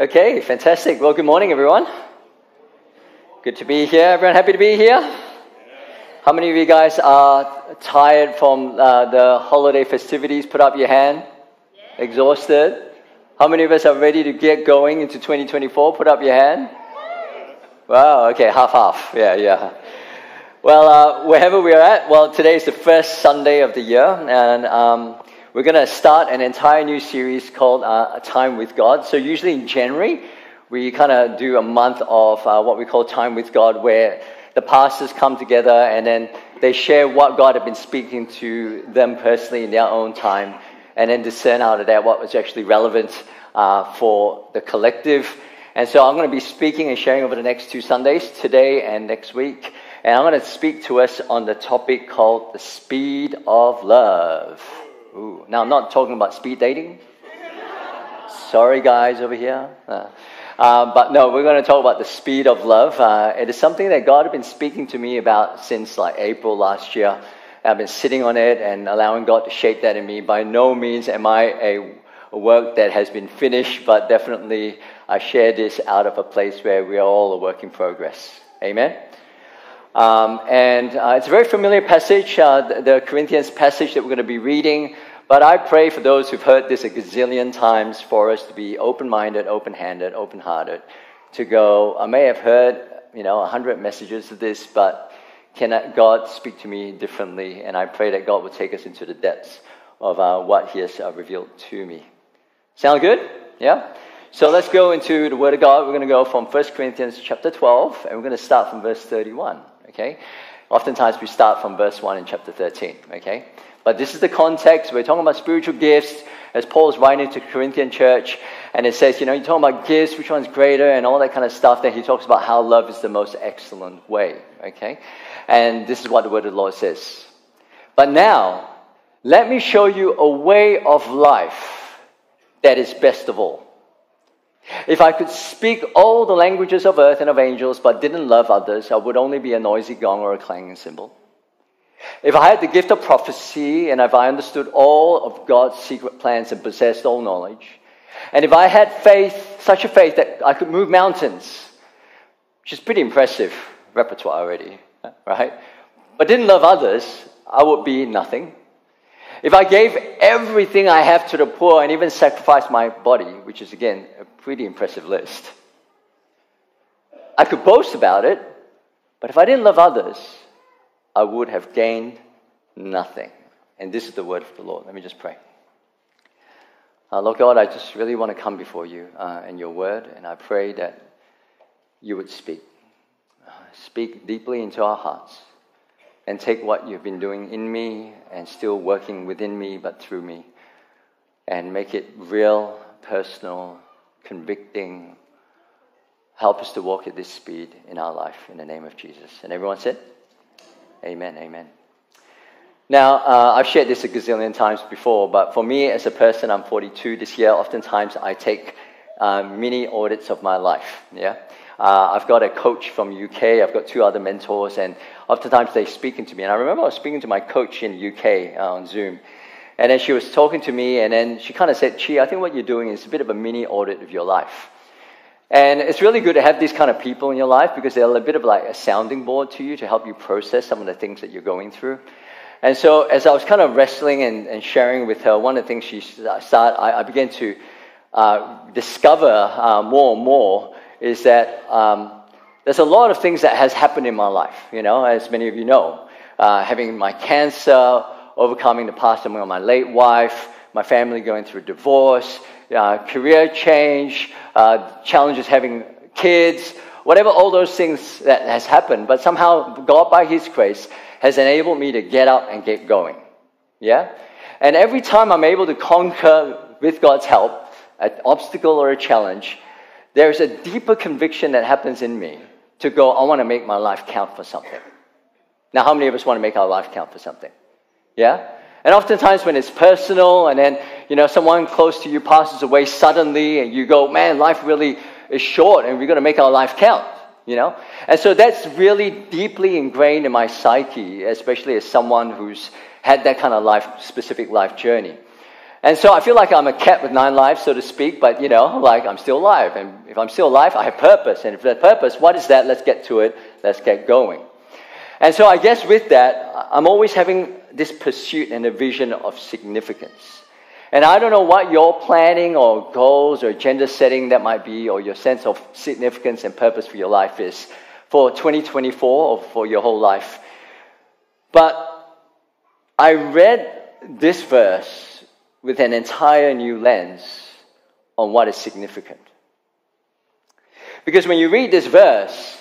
Okay, fantastic. Well, good morning, everyone. Good to be here. Everyone happy to be here? How many of you guys are tired from uh, the holiday festivities? Put up your hand. Exhausted? How many of us are ready to get going into 2024? Put up your hand. Wow, okay, half half. Yeah, yeah. Well, uh, wherever we're at, well, today is the first Sunday of the year, and um, we're going to start an entire new series called uh, Time with God. So, usually in January, we kind of do a month of uh, what we call Time with God, where the pastors come together and then they share what God had been speaking to them personally in their own time, and then discern out of that what was actually relevant uh, for the collective. And so, I'm going to be speaking and sharing over the next two Sundays, today and next week. And I'm going to speak to us on the topic called the speed of love. Ooh. Now, I'm not talking about speed dating. Sorry, guys, over here. Uh, uh, but no, we're going to talk about the speed of love. Uh, it is something that God had been speaking to me about since like April last year. I've been sitting on it and allowing God to shape that in me. By no means am I a, a work that has been finished, but definitely I share this out of a place where we are all a work in progress. Amen. Um, and uh, it's a very familiar passage, uh, the, the Corinthians passage that we're going to be reading. But I pray for those who've heard this a gazillion times for us to be open minded, open handed, open hearted, to go, I may have heard, you know, a hundred messages of this, but can God speak to me differently? And I pray that God will take us into the depths of uh, what He has uh, revealed to me. Sound good? Yeah? So let's go into the Word of God. We're going to go from 1 Corinthians chapter 12, and we're going to start from verse 31 okay? Oftentimes we start from verse 1 in chapter 13, okay? But this is the context. We're talking about spiritual gifts as Paul is writing to Corinthian church. And it says, you know, you're talking about gifts, which one's greater, and all that kind of stuff. Then he talks about how love is the most excellent way, okay? And this is what the word of the Lord says. But now, let me show you a way of life that is best of all. If I could speak all the languages of earth and of angels but didn't love others, I would only be a noisy gong or a clanging cymbal. If I had the gift of prophecy and if I understood all of God's secret plans and possessed all knowledge, and if I had faith, such a faith that I could move mountains, which is pretty impressive repertoire already, right? But didn't love others, I would be nothing. If I gave everything I have to the poor and even sacrificed my body, which is again a pretty impressive list, I could boast about it, but if I didn't love others, I would have gained nothing. And this is the word of the Lord. Let me just pray. Uh, Lord God, I just really want to come before you uh, in your word, and I pray that you would speak. Uh, speak deeply into our hearts and take what you've been doing in me and still working within me, but through me, and make it real, personal, convicting. Help us to walk at this speed in our life in the name of Jesus. And everyone said, Amen, amen. Now, uh, I've shared this a gazillion times before, but for me as a person, I'm 42 this year. Oftentimes, I take uh, mini audits of my life. Yeah, uh, I've got a coach from UK. I've got two other mentors, and oftentimes they're speaking to me. And I remember I was speaking to my coach in UK uh, on Zoom, and then she was talking to me, and then she kind of said, "Chi, I think what you're doing is a bit of a mini audit of your life." And it's really good to have these kind of people in your life because they're a bit of like a sounding board to you to help you process some of the things that you're going through. And so, as I was kind of wrestling and, and sharing with her, one of the things she started, I, I began to uh, discover uh, more and more is that um, there's a lot of things that has happened in my life, you know, as many of you know. Uh, having my cancer, overcoming the passing of my late wife, my family going through a divorce, uh, career change, uh, challenges having kids, whatever all those things that has happened. But somehow God, by His grace, has enabled me to get up and get going. Yeah? And every time I'm able to conquer, with God's help, an obstacle or a challenge, there's a deeper conviction that happens in me to go, I want to make my life count for something. Now, how many of us want to make our life count for something? Yeah? And oftentimes when it's personal and then, you know, someone close to you passes away suddenly and you go, man, life really is short and we're going to make our life count, you know? And so that's really deeply ingrained in my psyche, especially as someone who's had that kind of life, specific life journey. And so I feel like I'm a cat with nine lives, so to speak, but you know, like I'm still alive. And if I'm still alive, I have purpose. And if that purpose, what is that? Let's get to it. Let's get going. And so I guess with that, I'm always having this pursuit and a vision of significance. And I don't know what your planning or goals or agenda setting that might be, or your sense of significance and purpose for your life is for 2024 or for your whole life. But I read this verse with an entire new lens on what is significant. Because when you read this verse,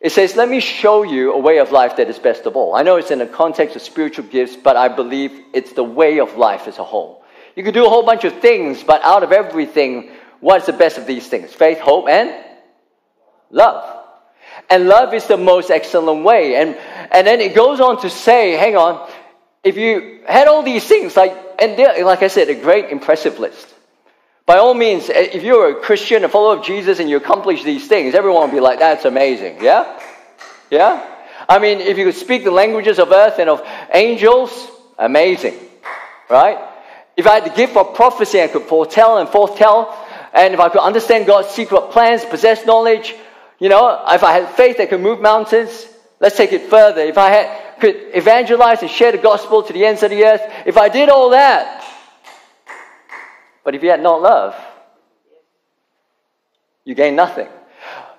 it says, Let me show you a way of life that is best of all. I know it's in the context of spiritual gifts, but I believe it's the way of life as a whole. You can do a whole bunch of things, but out of everything, what's the best of these things? Faith, hope, and love. And love is the most excellent way. And, and then it goes on to say, hang on, if you had all these things, like, and like I said, a great impressive list. By all means, eh, if you're a Christian, a follower of Jesus, and you accomplish these things, everyone will be like, that's amazing. Yeah? Yeah? I mean, if you could speak the languages of earth and of angels, amazing. Right? If I had the gift of prophecy, I could foretell and foretell, and if I could understand God's secret plans, possess knowledge, you know, if I had faith that could move mountains, let's take it further. If I had could evangelize and share the gospel to the ends of the earth, if I did all that, but if you had not love, you gain nothing.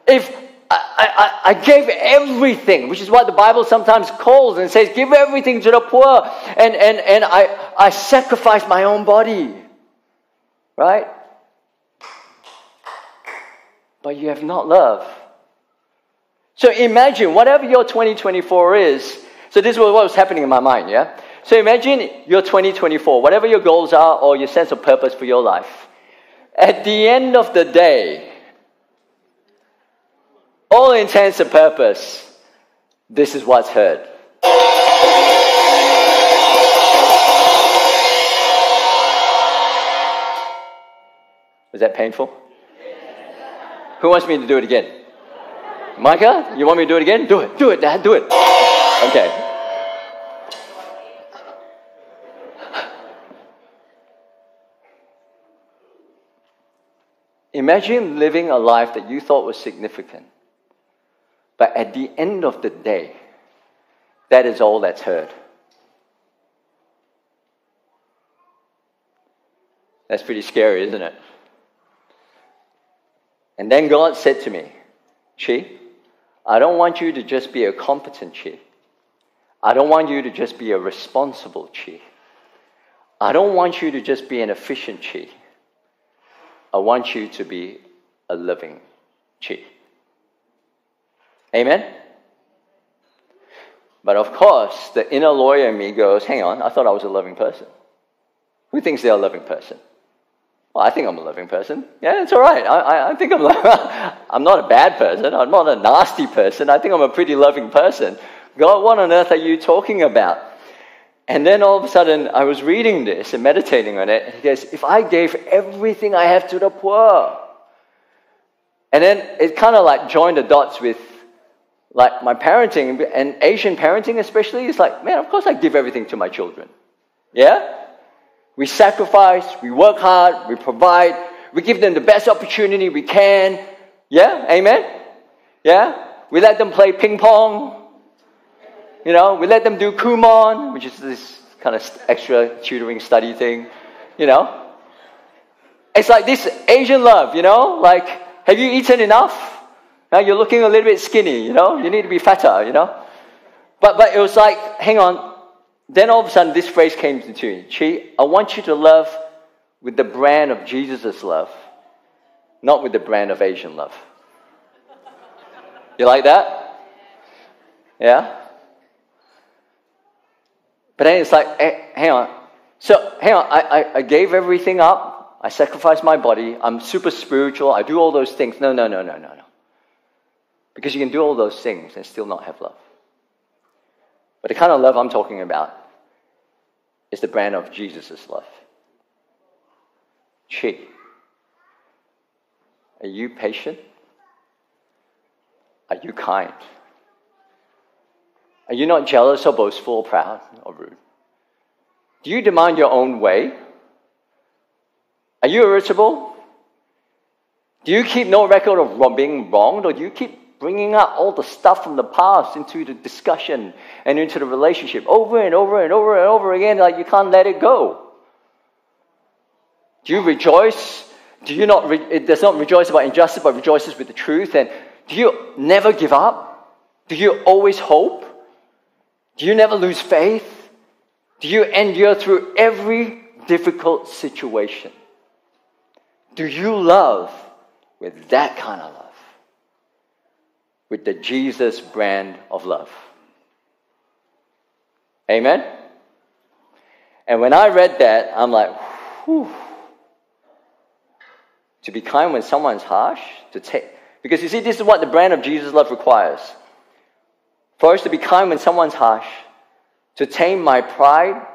If I, I, I, gave everything, which is what the Bible sometimes calls and says, give everything to the poor, and, and, and I, I sacrificed my own body, right? But you have not love. So imagine whatever your 2024 is, so this was what was happening in my mind, yeah? So imagine your 2024, whatever your goals are or your sense of purpose for your life. At the end of the day, all intents and purpose, this is what's heard. Was that painful? Who wants me to do it again? Micah, you want me to do it again? Do it, do it, Dad, do it. Okay. Imagine living a life that you thought was significant, but at the end of the day, that is all that's heard. That's pretty scary, isn't it? And then God said to me, Chi, I don't want you to just be a competent Chi. I don't want you to just be a responsible Chi. I don't want you to just be an efficient Chi. I want you to be a living Chi. Amen? But of course, the inner lawyer in me goes, hang on, I thought I was a loving person. Who thinks they're a loving person? Well, I think I'm a loving person. Yeah, it's all right. I, I, I think I'm, I'm not a bad person. I'm not a nasty person. I think I'm a pretty loving person. God, what on earth are you talking about? And then all of a sudden, I was reading this and meditating on it. And he goes, If I gave everything I have to the poor. And then it kind of like joined the dots with like my parenting and Asian parenting, especially. It's like, man, of course I give everything to my children. Yeah? We sacrifice, we work hard, we provide, we give them the best opportunity we can. Yeah? Amen? Yeah? We let them play ping pong. You know, we let them do Kumon, which is this kind of extra tutoring study thing. You know, it's like this Asian love. You know, like have you eaten enough? Now you're looking a little bit skinny. You know, you need to be fatter. You know, but but it was like, hang on. Then all of a sudden, this phrase came to me. Chi, I want you to love with the brand of Jesus' love, not with the brand of Asian love. You like that? Yeah? But then it's like, hey, hang on. So, hang on, I, I, I gave everything up. I sacrificed my body. I'm super spiritual. I do all those things. No, no, no, no, no, no. Because you can do all those things and still not have love. But the kind of love I'm talking about is the brand of Jesus' love. Chi. Are you patient? Are you kind? Are you not jealous or boastful or proud or rude? Do you demand your own way Are you irritable? Do you keep no record of being wronged, or do you keep bringing up all the stuff from the past into the discussion and into the relationship over and over and over and over again, like you can't let it go? Do you rejoice? Do you not? Re- it does not rejoice about injustice, but rejoices with the truth. And do you never give up? Do you always hope? Do you never lose faith? Do you endure through every difficult situation? Do you love with that kind of love? With the Jesus brand of love. Amen? And when I read that, I'm like, whew. To be kind when someone's harsh, to take. Because you see, this is what the brand of Jesus love requires. For us to be kind when someone's harsh, to tame my pride,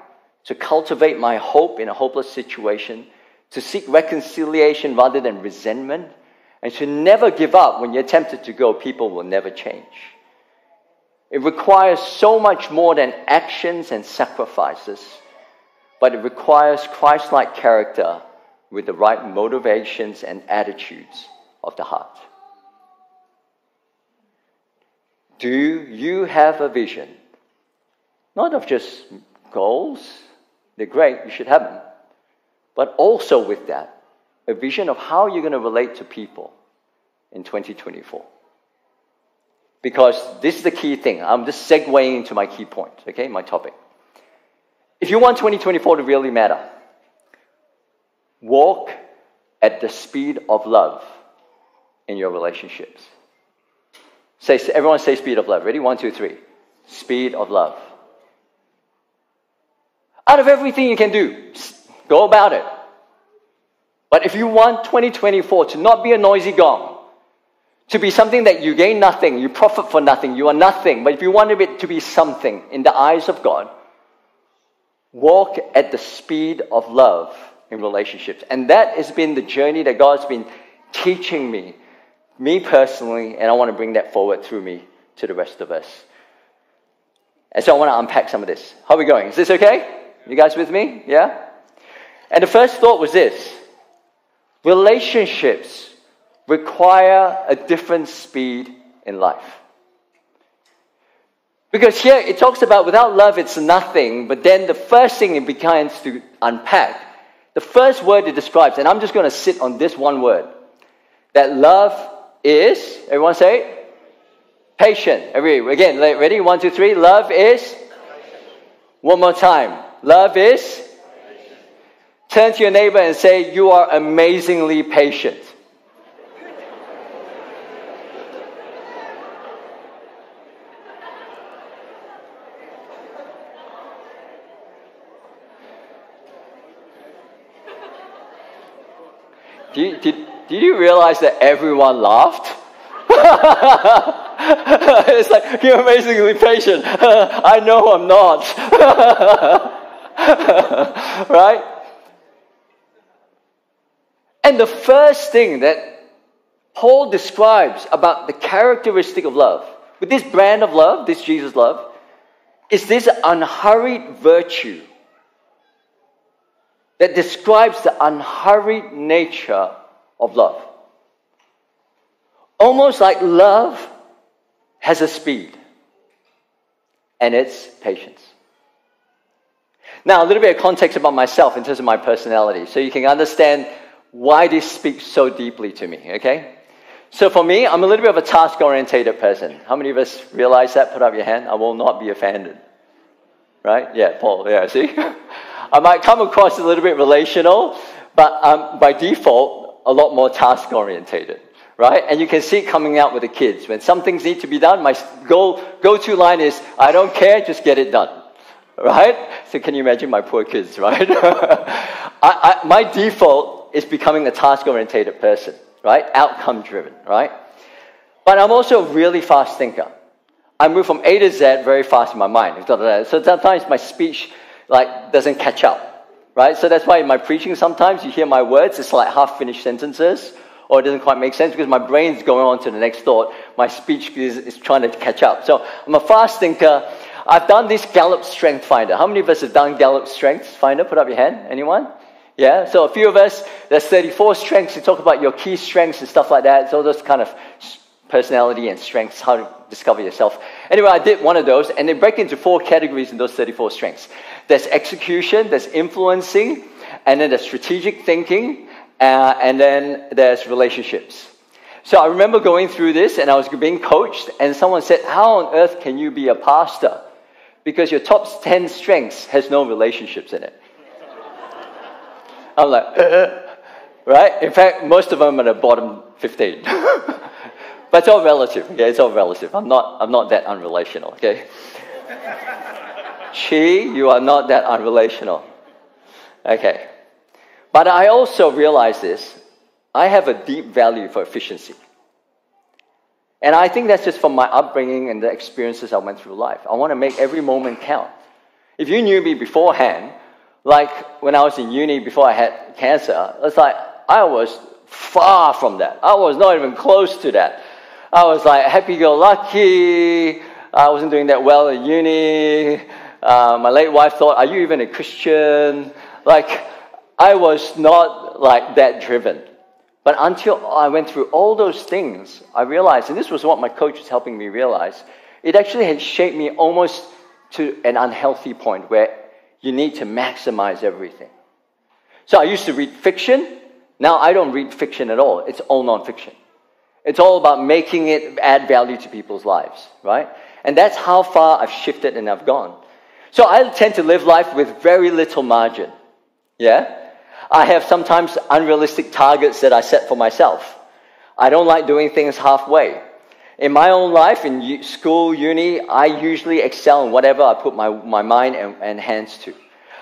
to cultivate my hope in a hopeless situation, to seek reconciliation rather than resentment, and to never give up when you're tempted to go, people will never change. It requires so much more than actions and sacrifices, but it requires Christ like character with the right motivations and attitudes of the heart. Do you have a vision not of just goals, they're great, you should have them, but also with that, a vision of how you're going to relate to people in 2024. Because this is the key thing. I'm just segueing into my key point, okay, my topic. If you want 2024 to really matter, walk at the speed of love in your relationships. Say, everyone say speed of love. Ready? One, two, three. Speed of love. Out of everything you can do, go about it. But if you want 2024 to not be a noisy gong, to be something that you gain nothing, you profit for nothing, you are nothing, but if you want it to be something in the eyes of God, walk at the speed of love in relationships. And that has been the journey that God's been teaching me, me personally, and I want to bring that forward through me to the rest of us. And so I want to unpack some of this. How are we going? Is this okay? You guys with me? Yeah? And the first thought was this relationships require a different speed in life. Because here it talks about without love it's nothing, but then the first thing it begins to unpack, the first word it describes, and I'm just going to sit on this one word that love is, everyone say? Patient. Every, again, ready? One, two, three. Love is? One more time. Love is? Turn to your neighbor and say, You are amazingly patient. Did, did you realize that everyone laughed? it's like, you're amazingly patient. I know I'm not. right? And the first thing that Paul describes about the characteristic of love, with this brand of love, this Jesus love, is this unhurried virtue that describes the unhurried nature of love. Almost like love has a speed, and it's patience. Now, a little bit of context about myself in terms of my personality, so you can understand why this speaks so deeply to me, okay? So for me, I'm a little bit of a task orientated person. How many of us realize that? Put up your hand. I will not be offended. Right? Yeah, Paul. Yeah, see? I might come across a little bit relational, but um, by default, a lot more task orientated. Right? And you can see it coming out with the kids. When some things need to be done, my go, go-to line is, I don't care, just get it done right? So can you imagine my poor kids, right? I, I, my default is becoming a task-orientated person, right? Outcome-driven, right? But I'm also a really fast thinker. I move from A to Z very fast in my mind. So sometimes my speech like doesn't catch up, right? So that's why in my preaching sometimes you hear my words, it's like half-finished sentences, or it doesn't quite make sense because my brain's going on to the next thought. My speech is, is trying to catch up. So I'm a fast thinker. I've done this Gallup Strength Finder. How many of us have done Gallup Strength Finder? Put up your hand. Anyone? Yeah? So a few of us, there's 34 strengths. You talk about your key strengths and stuff like that. So those kind of personality and strengths, how to discover yourself. Anyway, I did one of those, and they break into four categories in those 34 strengths. There's execution, there's influencing, and then there's strategic thinking, uh, and then there's relationships. So I remember going through this, and I was being coached, and someone said, How on earth can you be a pastor? Because your top 10 strengths has no relationships in it. I'm like, uh, right? In fact, most of them are the bottom 15. but it's all relative. Okay, it's all relative. I'm not, I'm not that unrelational. Okay. Chi, you are not that unrelational. Okay. But I also realize this I have a deep value for efficiency. And I think that's just from my upbringing and the experiences I went through life. I want to make every moment count. If you knew me beforehand, like when I was in uni before I had cancer, it's like I was far from that. I was not even close to that. I was like happy go lucky. I wasn't doing that well at uni. Uh, my late wife thought, Are you even a Christian? Like, I was not like that driven. But until I went through all those things, I realized, and this was what my coach was helping me realize, it actually had shaped me almost to an unhealthy point where you need to maximize everything. So I used to read fiction. Now I don't read fiction at all. It's all nonfiction. It's all about making it add value to people's lives, right? And that's how far I've shifted and I've gone. So I tend to live life with very little margin. Yeah? I have sometimes unrealistic targets that I set for myself. I don't like doing things halfway. In my own life, in school, uni, I usually excel in whatever I put my, my mind and, and hands to.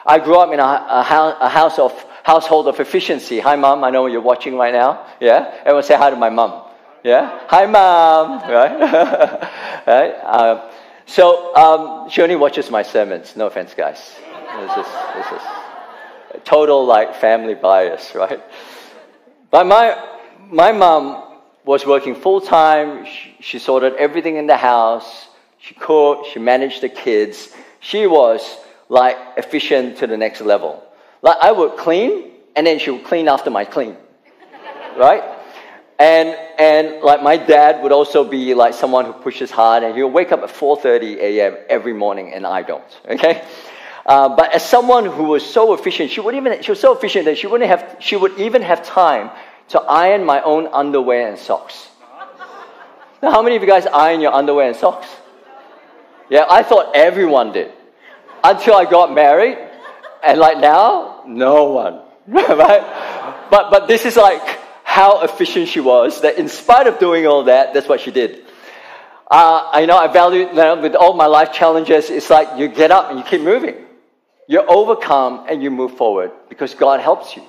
I grew up in a, a, a, house of, household of efficiency. Hi, mom. I know you're watching right now. Yeah? Everyone say hi to my mom. Yeah? Hi, mom. Right? right? Uh, so um, she only watches my sermons. No offense, guys. This is, this is total like family bias, right? But my, my mom was working full time. She, she sorted everything in the house. She cooked. She managed the kids. She was like efficient to the next level. Like I would clean, and then she would clean after my clean, right? And and like my dad would also be like someone who pushes hard, and he'll wake up at 4:30 a.m. every morning, and I don't. Okay, uh, but as someone who was so efficient, she would even she was so efficient that she wouldn't have she would even have time to iron my own underwear and socks. Now, how many of you guys iron your underwear and socks? Yeah, I thought everyone did until I got married, and like now, no one, right? But but this is like how efficient she was. That in spite of doing all that, that's what she did. Uh, I know I value you know, with all my life challenges. It's like you get up and you keep moving. You're overcome and you move forward because God helps you.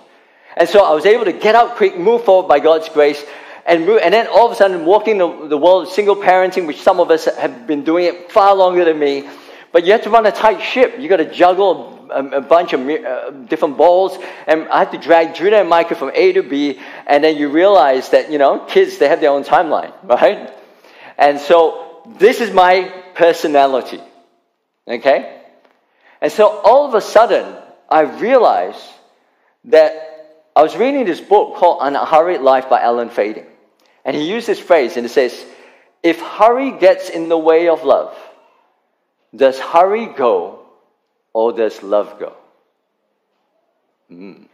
And so I was able to get up quick, move forward by God's grace, and move, and then all of a sudden walking the, the world of single parenting, which some of us have been doing it far longer than me. But you have to run a tight ship. You got to juggle a, bunch of uh, different balls, and I have to drag Judah and Micah from A to B. And then you realize that you know kids they have their own timeline, right? And so this is my personality. Okay, and so all of a sudden, I realized that I was reading this book called An Unhurried Life by Alan Fadling. And he used this phrase, and it says, If hurry gets in the way of love, does hurry go or does love go? Mm.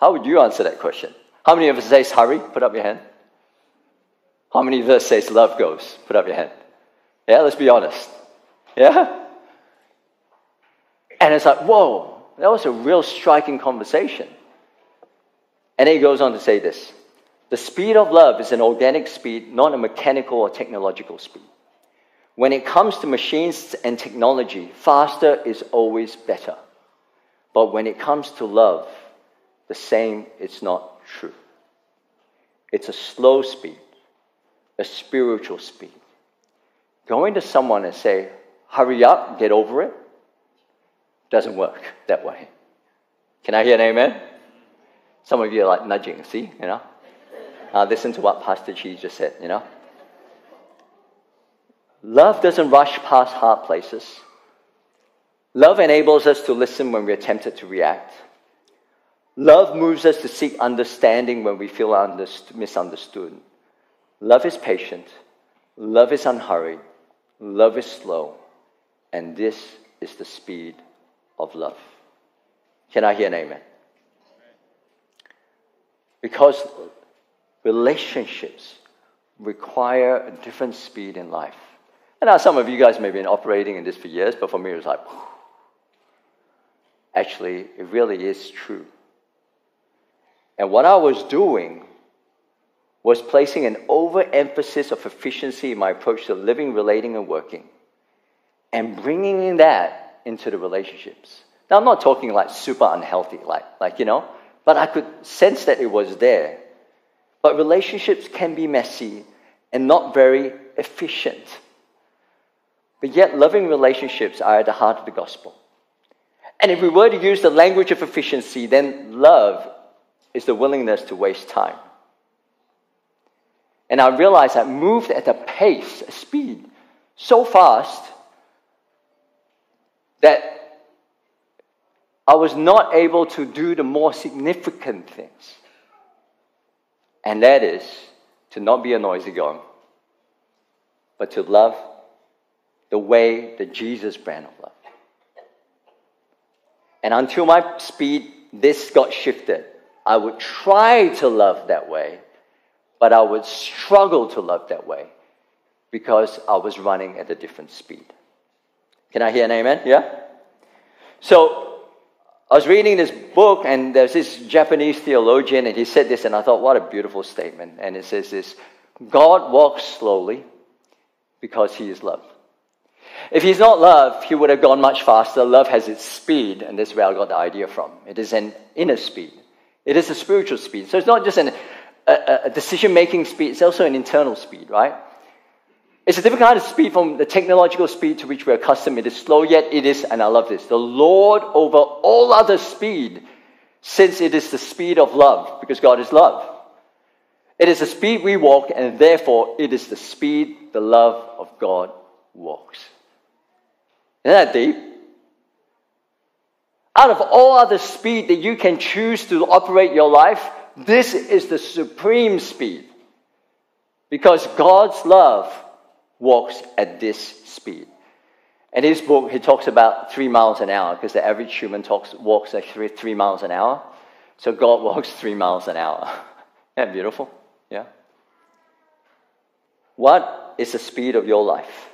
How would you answer that question? How many of us says hurry? Put up your hand. How many of us says love goes? Put up your hand. Yeah, let's be honest. Yeah? And it's like, whoa, that was a real striking conversation. And then he goes on to say this The speed of love is an organic speed, not a mechanical or technological speed. When it comes to machines and technology, faster is always better. But when it comes to love, the same is not true. It's a slow speed, a spiritual speed. Going to someone and say, hurry up, get over it, doesn't work that way. Can I hear an amen? Some of you are like nudging, see, you know? Uh, listen to what Pastor Chi just said, you know? Love doesn't rush past hard places. Love enables us to listen when we're tempted to react. Love moves us to seek understanding when we feel misunderstood. Love is patient. Love is unhurried. Love is slow. And this is the speed of love. Can I hear an amen? Because relationships require a different speed in life. And now some of you guys may have been operating in this for years, but for me it was like, actually, it really is true. And what I was doing was placing an overemphasis of efficiency in my approach to living, relating, and working, and bringing that into the relationships. Now, I'm not talking like super unhealthy, like, like you know, but I could sense that it was there. But relationships can be messy and not very efficient. But yet, loving relationships are at the heart of the gospel. And if we were to use the language of efficiency, then love is the willingness to waste time. And I realized I moved at a pace, a speed, so fast that I was not able to do the more significant things. And that is to not be a noisy gong, but to love the way the Jesus brand of love. And until my speed, this got shifted. I would try to love that way, but I would struggle to love that way because I was running at a different speed. Can I hear an amen? Yeah? So I was reading this book, and there's this Japanese theologian, and he said this, and I thought, what a beautiful statement. And it says this God walks slowly because he is love. If he's not love, he would have gone much faster. Love has its speed, and that's where I got the idea from. It is an inner speed. It is a spiritual speed. So it's not just an, a, a decision making speed, it's also an internal speed, right? It's a different kind of speed from the technological speed to which we're accustomed. It is slow, yet it is, and I love this, the Lord over all other speed, since it is the speed of love, because God is love. It is the speed we walk, and therefore it is the speed the love of God walks. Isn't that deep? Out of all other speed that you can choose to operate your life, this is the supreme speed. Because God's love walks at this speed. In his book, he talks about three miles an hour because the average human talks, walks at three, three miles an hour. So God walks three miles an hour. Isn't that beautiful? Yeah. What is the speed of your life?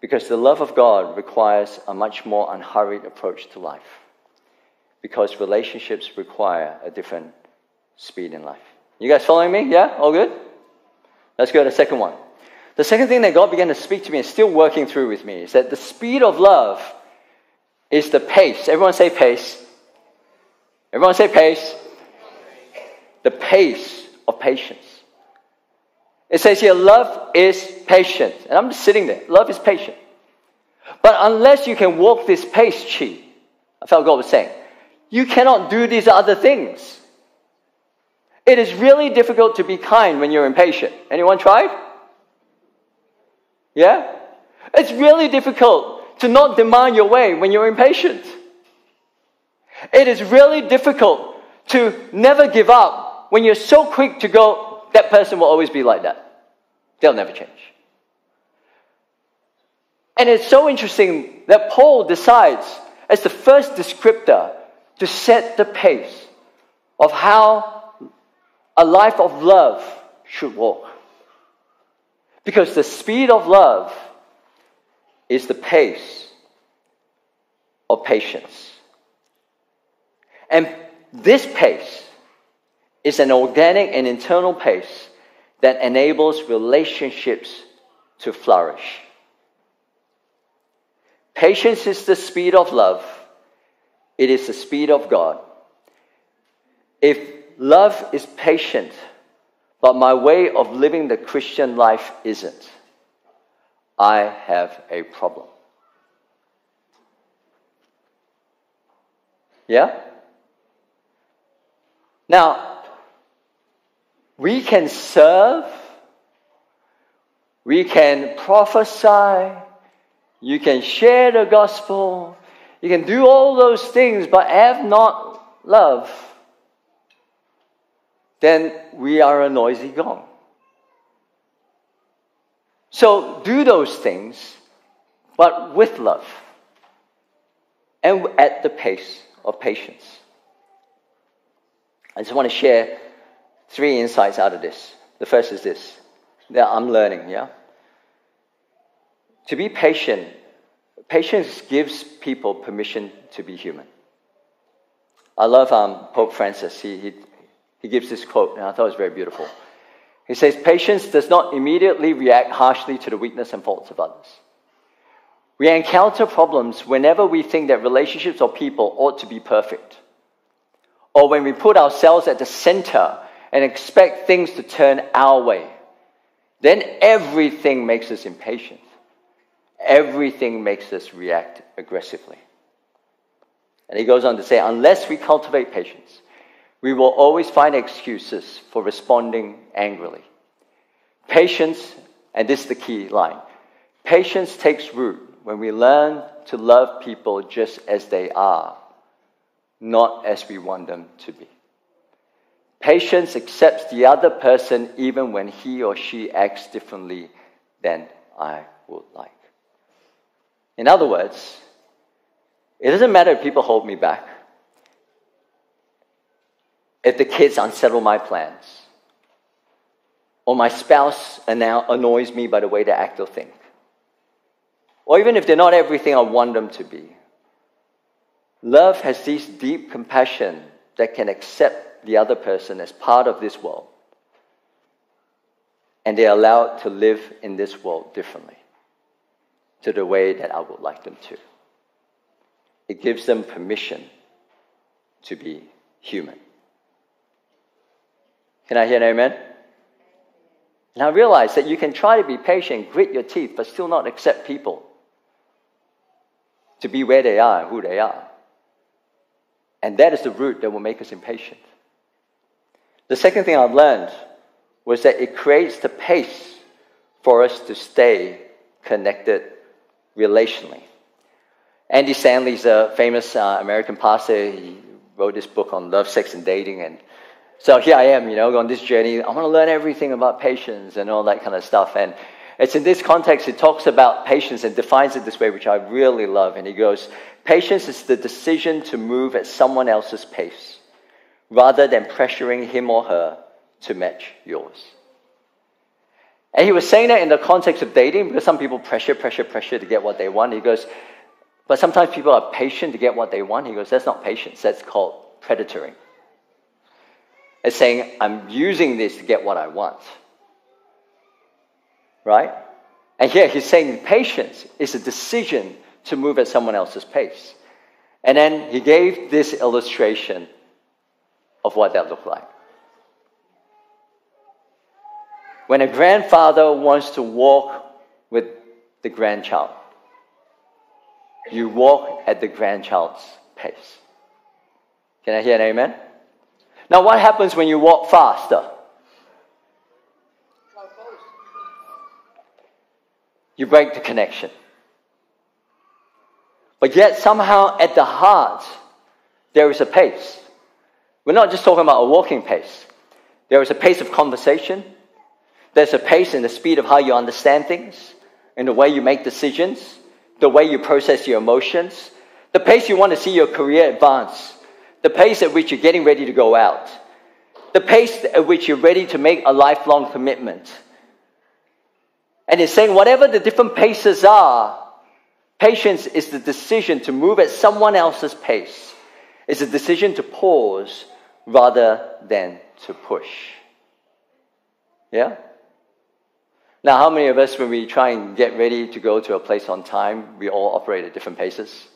Because the love of God requires a much more unhurried approach to life. Because relationships require a different speed in life. You guys following me? Yeah? All good? Let's go to the second one. The second thing that God began to speak to me and still working through with me is that the speed of love is the pace. Everyone say pace. Everyone say pace. The pace of patience. It says here, love is patient. And I'm just sitting there. Love is patient. But unless you can walk this pace, Chi, I felt God was saying, you cannot do these other things. It is really difficult to be kind when you're impatient. Anyone tried? Yeah? It's really difficult to not demand your way when you're impatient. It is really difficult to never give up when you're so quick to go, that person will always be like that. They'll never change. And it's so interesting that Paul decides, as the first descriptor, to set the pace of how a life of love should walk. Because the speed of love is the pace of patience. And this pace is an organic and internal pace that enables relationships to flourish. Patience is the speed of love, it is the speed of God. If love is patient, but my way of living the Christian life isn't, I have a problem. Yeah? Now, we can serve, we can prophesy, you can share the gospel, you can do all those things, but have not love, then we are a noisy gong. So do those things, but with love and at the pace of patience. I just want to share three insights out of this. The first is this that I'm learning, yeah? To be patient, patience gives people permission to be human. I love um, Pope Francis. He, he, he gives this quote, and I thought it was very beautiful. He says, Patience does not immediately react harshly to the weakness and faults of others. We encounter problems whenever we think that relationships or people ought to be perfect, or when we put ourselves at the center and expect things to turn our way. Then everything makes us impatient. Everything makes us react aggressively. And he goes on to say, unless we cultivate patience, we will always find excuses for responding angrily. Patience, and this is the key line patience takes root when we learn to love people just as they are, not as we want them to be. Patience accepts the other person even when he or she acts differently than I would like. In other words, it doesn't matter if people hold me back if the kids unsettle my plans, or my spouse annoys me by the way they act or think, or even if they're not everything I want them to be. Love has this deep compassion that can accept the other person as part of this world, and they're allowed to live in this world differently to the way that I would like them to. It gives them permission to be human. Can I hear an amen? And I realize that you can try to be patient, grit your teeth, but still not accept people to be where they are and who they are. And that is the root that will make us impatient. The second thing I've learned was that it creates the pace for us to stay connected relationally. Andy Stanley's a famous uh, American pastor. He wrote this book on love, sex, and dating. And so here I am, you know, on this journey. I want to learn everything about patience and all that kind of stuff. And it's in this context, he talks about patience and defines it this way, which I really love. And he goes, Patience is the decision to move at someone else's pace rather than pressuring him or her to match yours. And he was saying that in the context of dating because some people pressure, pressure, pressure to get what they want. He goes, but sometimes people are patient to get what they want. He goes, that's not patience, that's called predatoring. It's saying, I'm using this to get what I want. Right? And here he's saying patience is a decision to move at someone else's pace. And then he gave this illustration of what that looked like. When a grandfather wants to walk with the grandchild, you walk at the grandchild's pace. Can I hear an amen? Now, what happens when you walk faster? You break the connection. But yet, somehow, at the heart, there is a pace. We're not just talking about a walking pace, there is a pace of conversation, there's a pace in the speed of how you understand things, in the way you make decisions, the way you process your emotions, the pace you want to see your career advance the pace at which you're getting ready to go out, the pace at which you're ready to make a lifelong commitment. And it's saying, whatever the different paces are, patience is the decision to move at someone else's pace. It's a decision to pause rather than to push. Yeah? Now, how many of us, when we try and get ready to go to a place on time, we all operate at different paces?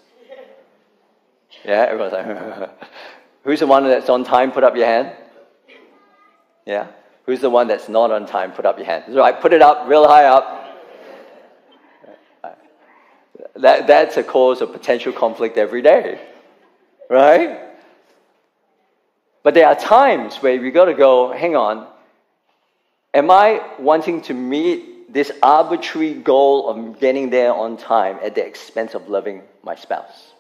Yeah, everyone's like, who's the one that's on time? Put up your hand. Yeah. Who's the one that's not on time? Put up your hand. All right, put it up real high up. That, that's a cause of potential conflict every day, right? But there are times where we got to go, hang on, am I wanting to meet this arbitrary goal of getting there on time at the expense of loving my spouse?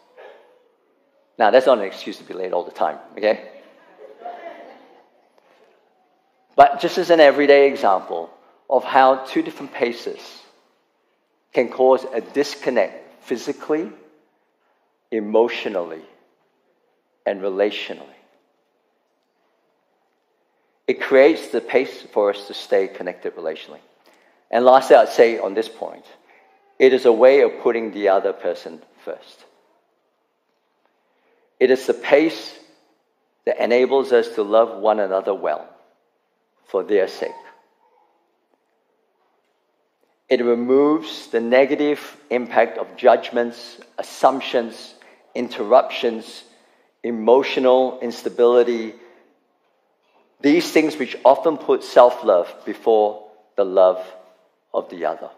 Now, that's not an excuse to be late all the time, okay? But just as an everyday example of how two different paces can cause a disconnect physically, emotionally, and relationally. It creates the pace for us to stay connected relationally. And lastly, I'd say on this point, it is a way of putting the other person first. It is the pace that enables us to love one another well for their sake. It removes the negative impact of judgments, assumptions, interruptions, emotional instability, these things which often put self love before the love of the other.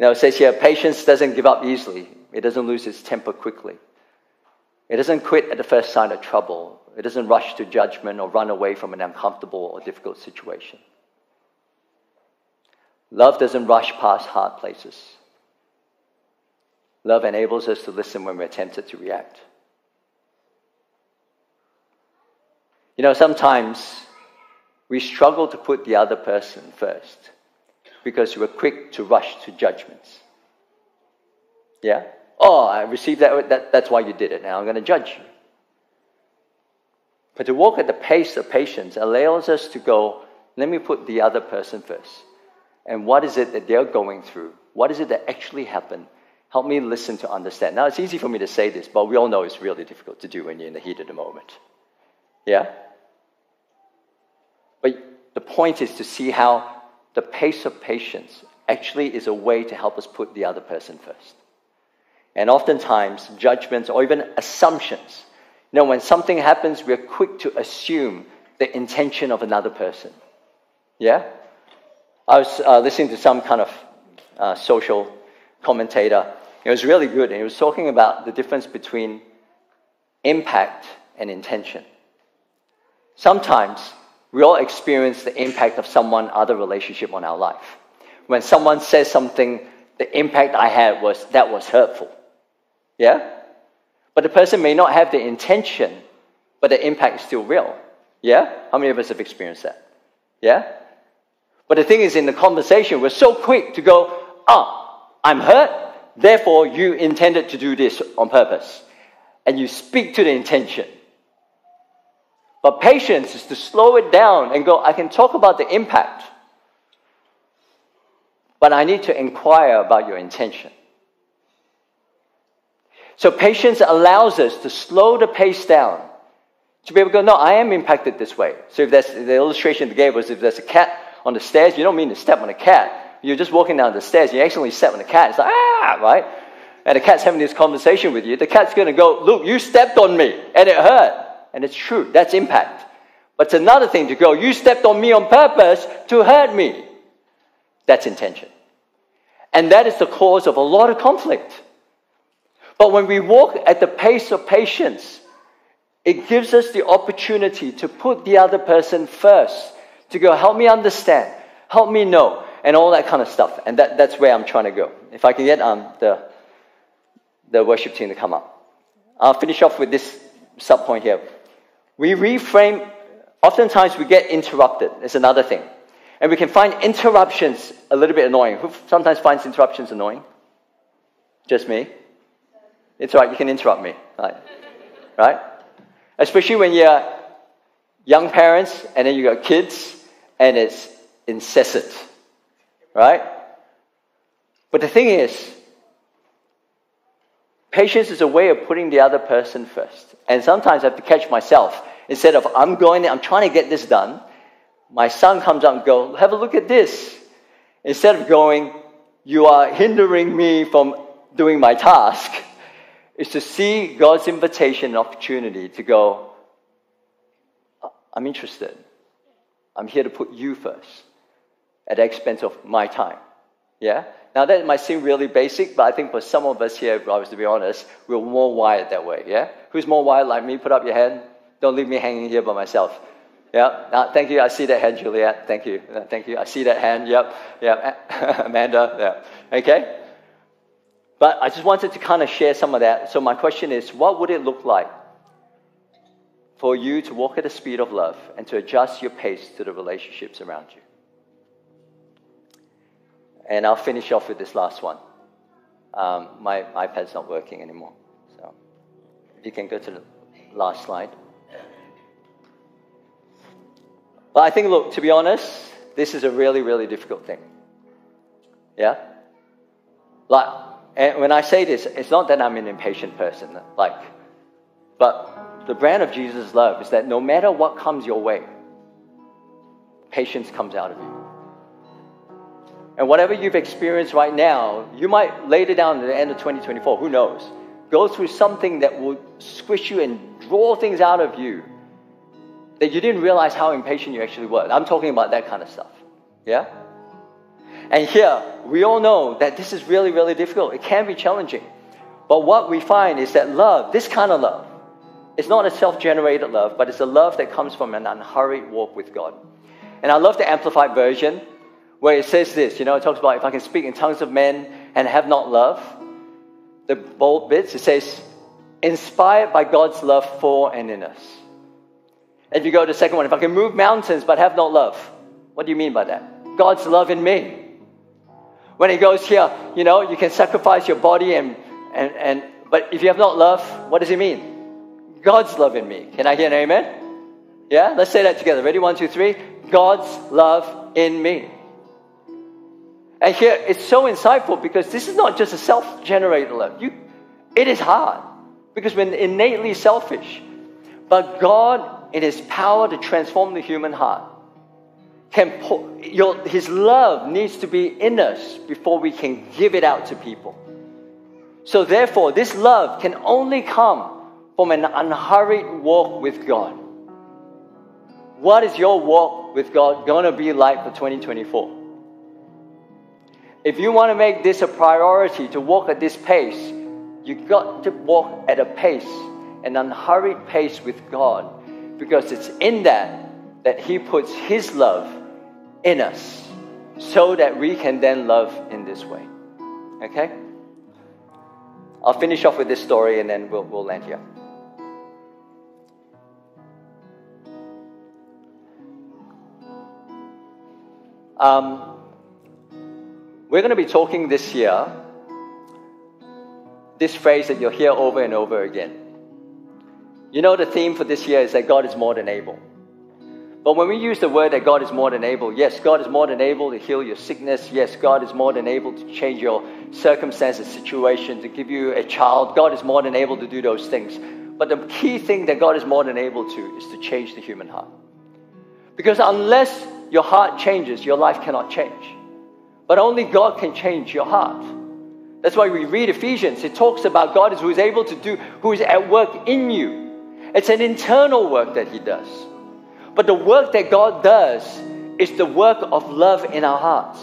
Now it says here, patience doesn't give up easily. It doesn't lose its temper quickly. It doesn't quit at the first sign of trouble. It doesn't rush to judgment or run away from an uncomfortable or difficult situation. Love doesn't rush past hard places. Love enables us to listen when we're tempted to react. You know, sometimes we struggle to put the other person first because we're quick to rush to judgments. Yeah? Oh, I received that, that that's why you did it. Now I'm going to judge you. But to walk at the pace of patience allows us to go, let me put the other person first. And what is it that they're going through? What is it that actually happened? Help me listen to understand. Now, it's easy for me to say this, but we all know it's really difficult to do when you're in the heat of the moment. Yeah? The point is to see how the pace of patience actually is a way to help us put the other person first. And oftentimes, judgments or even assumptions. You know, when something happens, we're quick to assume the intention of another person. Yeah? I was uh, listening to some kind of uh, social commentator. It was really good. And he was talking about the difference between impact and intention. Sometimes we all experience the impact of someone other relationship on our life. When someone says something, the impact I had was that was hurtful. Yeah? But the person may not have the intention, but the impact is still real. Yeah? How many of us have experienced that? Yeah? But the thing is, in the conversation, we're so quick to go, ah, I'm hurt, therefore you intended to do this on purpose. And you speak to the intention. But patience is to slow it down and go, I can talk about the impact, but I need to inquire about your intention. So patience allows us to slow the pace down. To be able to go, no, I am impacted this way. So if that's the illustration they gave was if there's a cat on the stairs, you don't mean to step on a cat. You're just walking down the stairs, you accidentally step on a cat. It's like, ah, right? And the cat's having this conversation with you. The cat's going to go, look, you stepped on me and it hurt. And it's true, that's impact. But it's another thing to go, you stepped on me on purpose to hurt me. That's intention. And that is the cause of a lot of conflict. But when we walk at the pace of patience, it gives us the opportunity to put the other person first, to go, help me understand, help me know, and all that kind of stuff. And that, that's where I'm trying to go. If I can get um, the, the worship team to come up. I'll finish off with this sub point here. We reframe, oftentimes we get interrupted, it's another thing. And we can find interruptions a little bit annoying. Who sometimes finds interruptions annoying? Just me? It's all right, you can interrupt me. Right? right? Especially when you're young parents and then you got kids and it's incessant. Right? But the thing is, patience is a way of putting the other person first. And sometimes I have to catch myself. Instead of I'm going, I'm trying to get this done, my son comes up and goes, have a look at this. Instead of going, you are hindering me from doing my task, is to see God's invitation and opportunity to go, I'm interested. I'm here to put you first at the expense of my time. Yeah? Now, that might seem really basic, but I think for some of us here, if I was to be honest, we're more wired that way. Yeah? Who's more wired like me? Put up your hand. Don't leave me hanging here by myself. Yeah. Uh, thank you. I see that hand, Juliet. Thank you. Uh, thank you. I see that hand. Yep. Yep. Amanda. Yeah. Okay. But I just wanted to kind of share some of that. So, my question is what would it look like for you to walk at the speed of love and to adjust your pace to the relationships around you? And I'll finish off with this last one. Um, my iPad's not working anymore. So, if you can go to the last slide. But I think, look, to be honest, this is a really, really difficult thing. Yeah? Like, and when I say this, it's not that I'm an impatient person, like, but the brand of Jesus' love is that no matter what comes your way, patience comes out of you. And whatever you've experienced right now, you might later down at the end of 2024, who knows, go through something that will squish you and draw things out of you that you didn't realize how impatient you actually were. I'm talking about that kind of stuff. Yeah? And here, we all know that this is really, really difficult. It can be challenging. But what we find is that love, this kind of love, is not a self generated love, but it's a love that comes from an unhurried walk with God. And I love the Amplified version where it says this you know, it talks about if I can speak in tongues of men and have not love. The bold bits, it says, inspired by God's love for and in us. If you go to the second one, if I can move mountains but have not love, what do you mean by that? God's love in me. When he goes here, you know, you can sacrifice your body and, and, and but if you have not love, what does it mean? God's love in me. Can I hear an amen? Yeah? Let's say that together. Ready? One, two, three. God's love in me. And here it's so insightful because this is not just a self generated love. You, it is hard because we're innately selfish. But God, in His power to transform the human heart, can your, His love needs to be in us before we can give it out to people. So, therefore, this love can only come from an unhurried walk with God. What is your walk with God going to be like for 2024? If you want to make this a priority to walk at this pace, you've got to walk at a pace, an unhurried pace with God, because it's in that that He puts His love in us so that we can then love in this way. Okay? I'll finish off with this story and then we'll, we'll land here. Um, we're going to be talking this year this phrase that you'll hear over and over again. You know, the theme for this year is that God is more than able. But when we use the word that God is more than able, yes, God is more than able to heal your sickness. Yes, God is more than able to change your circumstances, situation, to give you a child. God is more than able to do those things. But the key thing that God is more than able to is to change the human heart. Because unless your heart changes, your life cannot change. But only God can change your heart. That's why we read Ephesians. It talks about God who is able to do, who is at work in you. It's an internal work that He does. But the work that God does is the work of love in our hearts.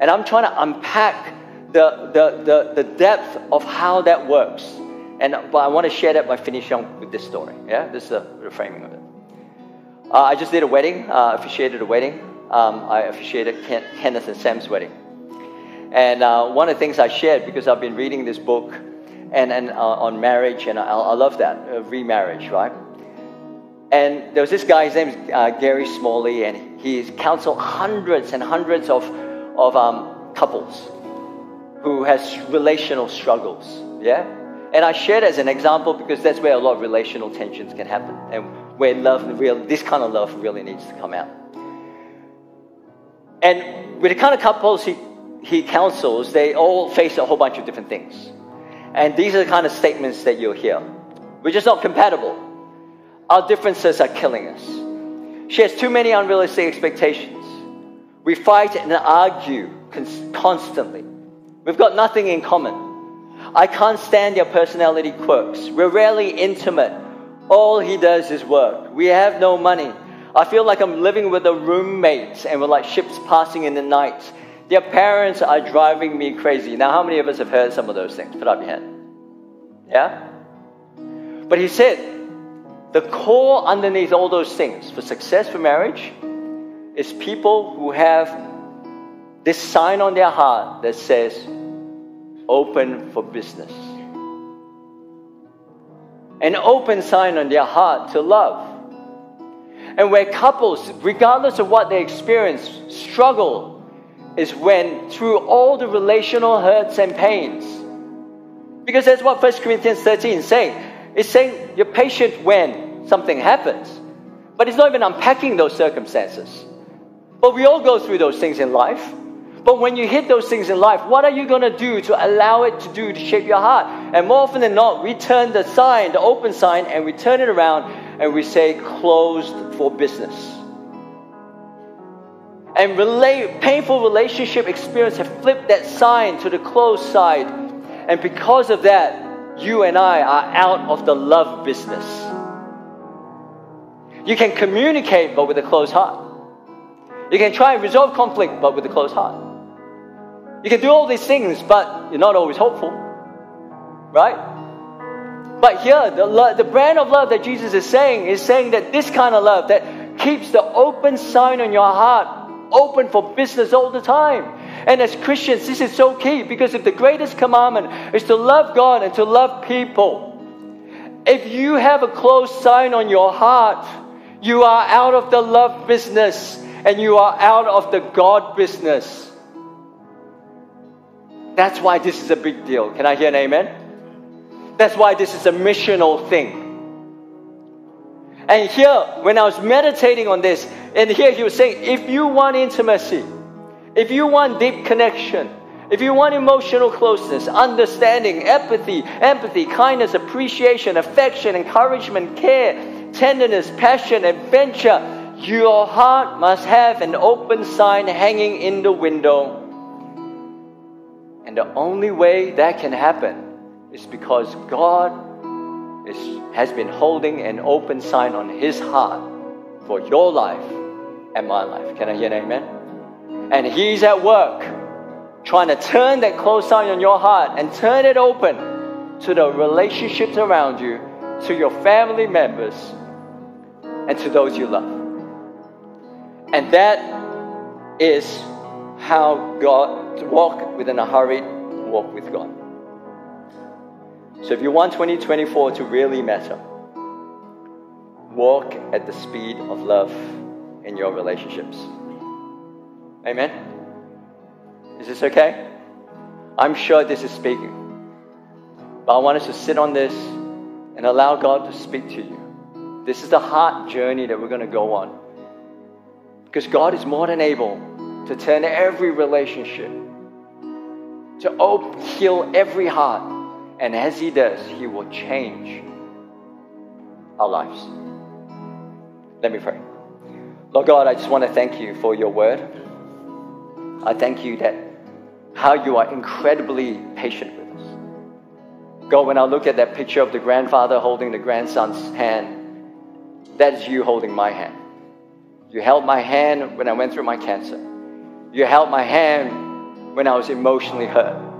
And I'm trying to unpack the, the, the, the depth of how that works. And but I want to share that by finishing with this story. Yeah, this is the, framing of it. Uh, I just did a wedding, uh, officiated a wedding. Um, I officiated Ken, Kenneth and Sam's wedding. And uh, one of the things I shared, because I've been reading this book and, and uh, on marriage, and I, I love that, uh, remarriage, right? And there was this guy, his name is uh, Gary Smalley, and he's counseled hundreds and hundreds of, of um, couples who has relational struggles. Yeah? And I share shared as an example because that's where a lot of relational tensions can happen and where love, real, this kind of love really needs to come out. And with the kind of couples he, he counsels, they all face a whole bunch of different things. And these are the kind of statements that you'll hear. We're just not compatible. Our differences are killing us. She has too many unrealistic expectations. We fight and argue constantly. We've got nothing in common. I can't stand your personality quirks. We're rarely intimate. All he does is work. We have no money. I feel like I'm living with a roommate and we're like ships passing in the night. Their parents are driving me crazy. Now, how many of us have heard some of those things? Put up your hand. Yeah? But he said, the core underneath all those things for success for marriage is people who have this sign on their heart that says, open for business. An open sign on their heart to love. And where couples, regardless of what they experience, struggle is when through all the relational hurts and pains. Because that's what 1 Corinthians 13 is saying. It's saying you're patient when something happens. But it's not even unpacking those circumstances. But we all go through those things in life. But when you hit those things in life, what are you going to do to allow it to do to shape your heart? And more often than not, we turn the sign, the open sign, and we turn it around and we say closed for business. And relate, painful relationship experience have flipped that sign to the closed side. And because of that, you and I are out of the love business. You can communicate, but with a closed heart. You can try and resolve conflict, but with a closed heart. You can do all these things, but you're not always hopeful. Right? But here, the, the brand of love that Jesus is saying is saying that this kind of love that keeps the open sign on your heart open for business all the time. And as Christians, this is so key because if the greatest commandment is to love God and to love people, if you have a closed sign on your heart, you are out of the love business and you are out of the God business. That's why this is a big deal. Can I hear an amen? That's why this is a missional thing. And here, when I was meditating on this, and here he was saying, if you want intimacy, if you want deep connection, if you want emotional closeness, understanding, empathy, empathy, kindness, appreciation, affection, encouragement, care, tenderness, passion, adventure, your heart must have an open sign hanging in the window. And the only way that can happen is because God has been holding an open sign on His heart for your life and my life. Can I hear an amen? And He's at work trying to turn that closed sign on your heart and turn it open to the relationships around you, to your family members, and to those you love. And that is how God to walk within a hurried walk with God. So if you want 2024 to really matter, walk at the speed of love in your relationships. Amen? Is this okay? I'm sure this is speaking. But I want us to sit on this and allow God to speak to you. This is the heart journey that we're going to go on. Because God is more than able to turn every relationship, to open, heal every heart, and as He does, He will change our lives. Let me pray. Lord God, I just want to thank you for your word. I thank you that how you are incredibly patient with us. God, when I look at that picture of the grandfather holding the grandson's hand, that is you holding my hand. You held my hand when I went through my cancer. You held my hand when I was emotionally hurt.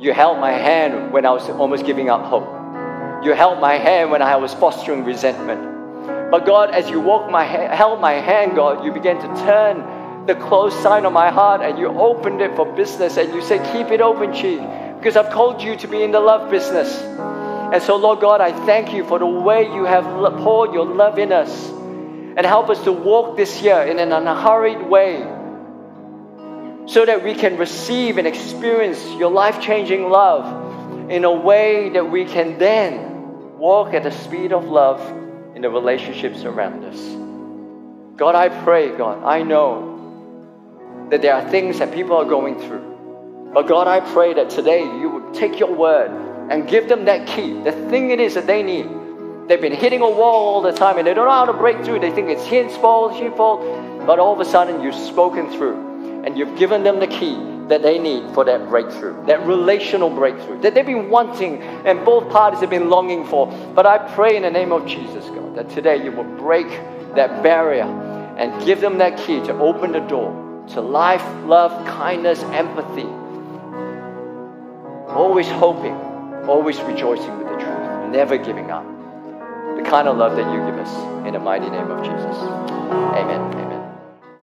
You held my hand when I was almost giving up hope. You held my hand when I was fostering resentment. But God, as you walked my held my hand, God, you began to turn the closed sign on my heart and you opened it for business and you said, Keep it open, Chief, because I've called you to be in the love business. And so, Lord God, I thank you for the way you have poured your love in us and help us to walk this year in an unhurried way so that we can receive and experience your life changing love in a way that we can then walk at the speed of love in the relationships around us. God, I pray, God, I know that there are things that people are going through. But God, I pray that today you would take your word and give them that key, the thing it is that they need. They've been hitting a wall all the time and they don't know how to break through. They think it's his fault, his fault. But all of a sudden, you've spoken through and you've given them the key that they need for that breakthrough, that relational breakthrough that they've been wanting and both parties have been longing for. But I pray in the name of Jesus, God, that today you will break that barrier and give them that key to open the door to life, love, kindness, empathy. Always hoping, always rejoicing with the truth, never giving up. The kind of love that you give us in the mighty name of Jesus. Amen. Amen.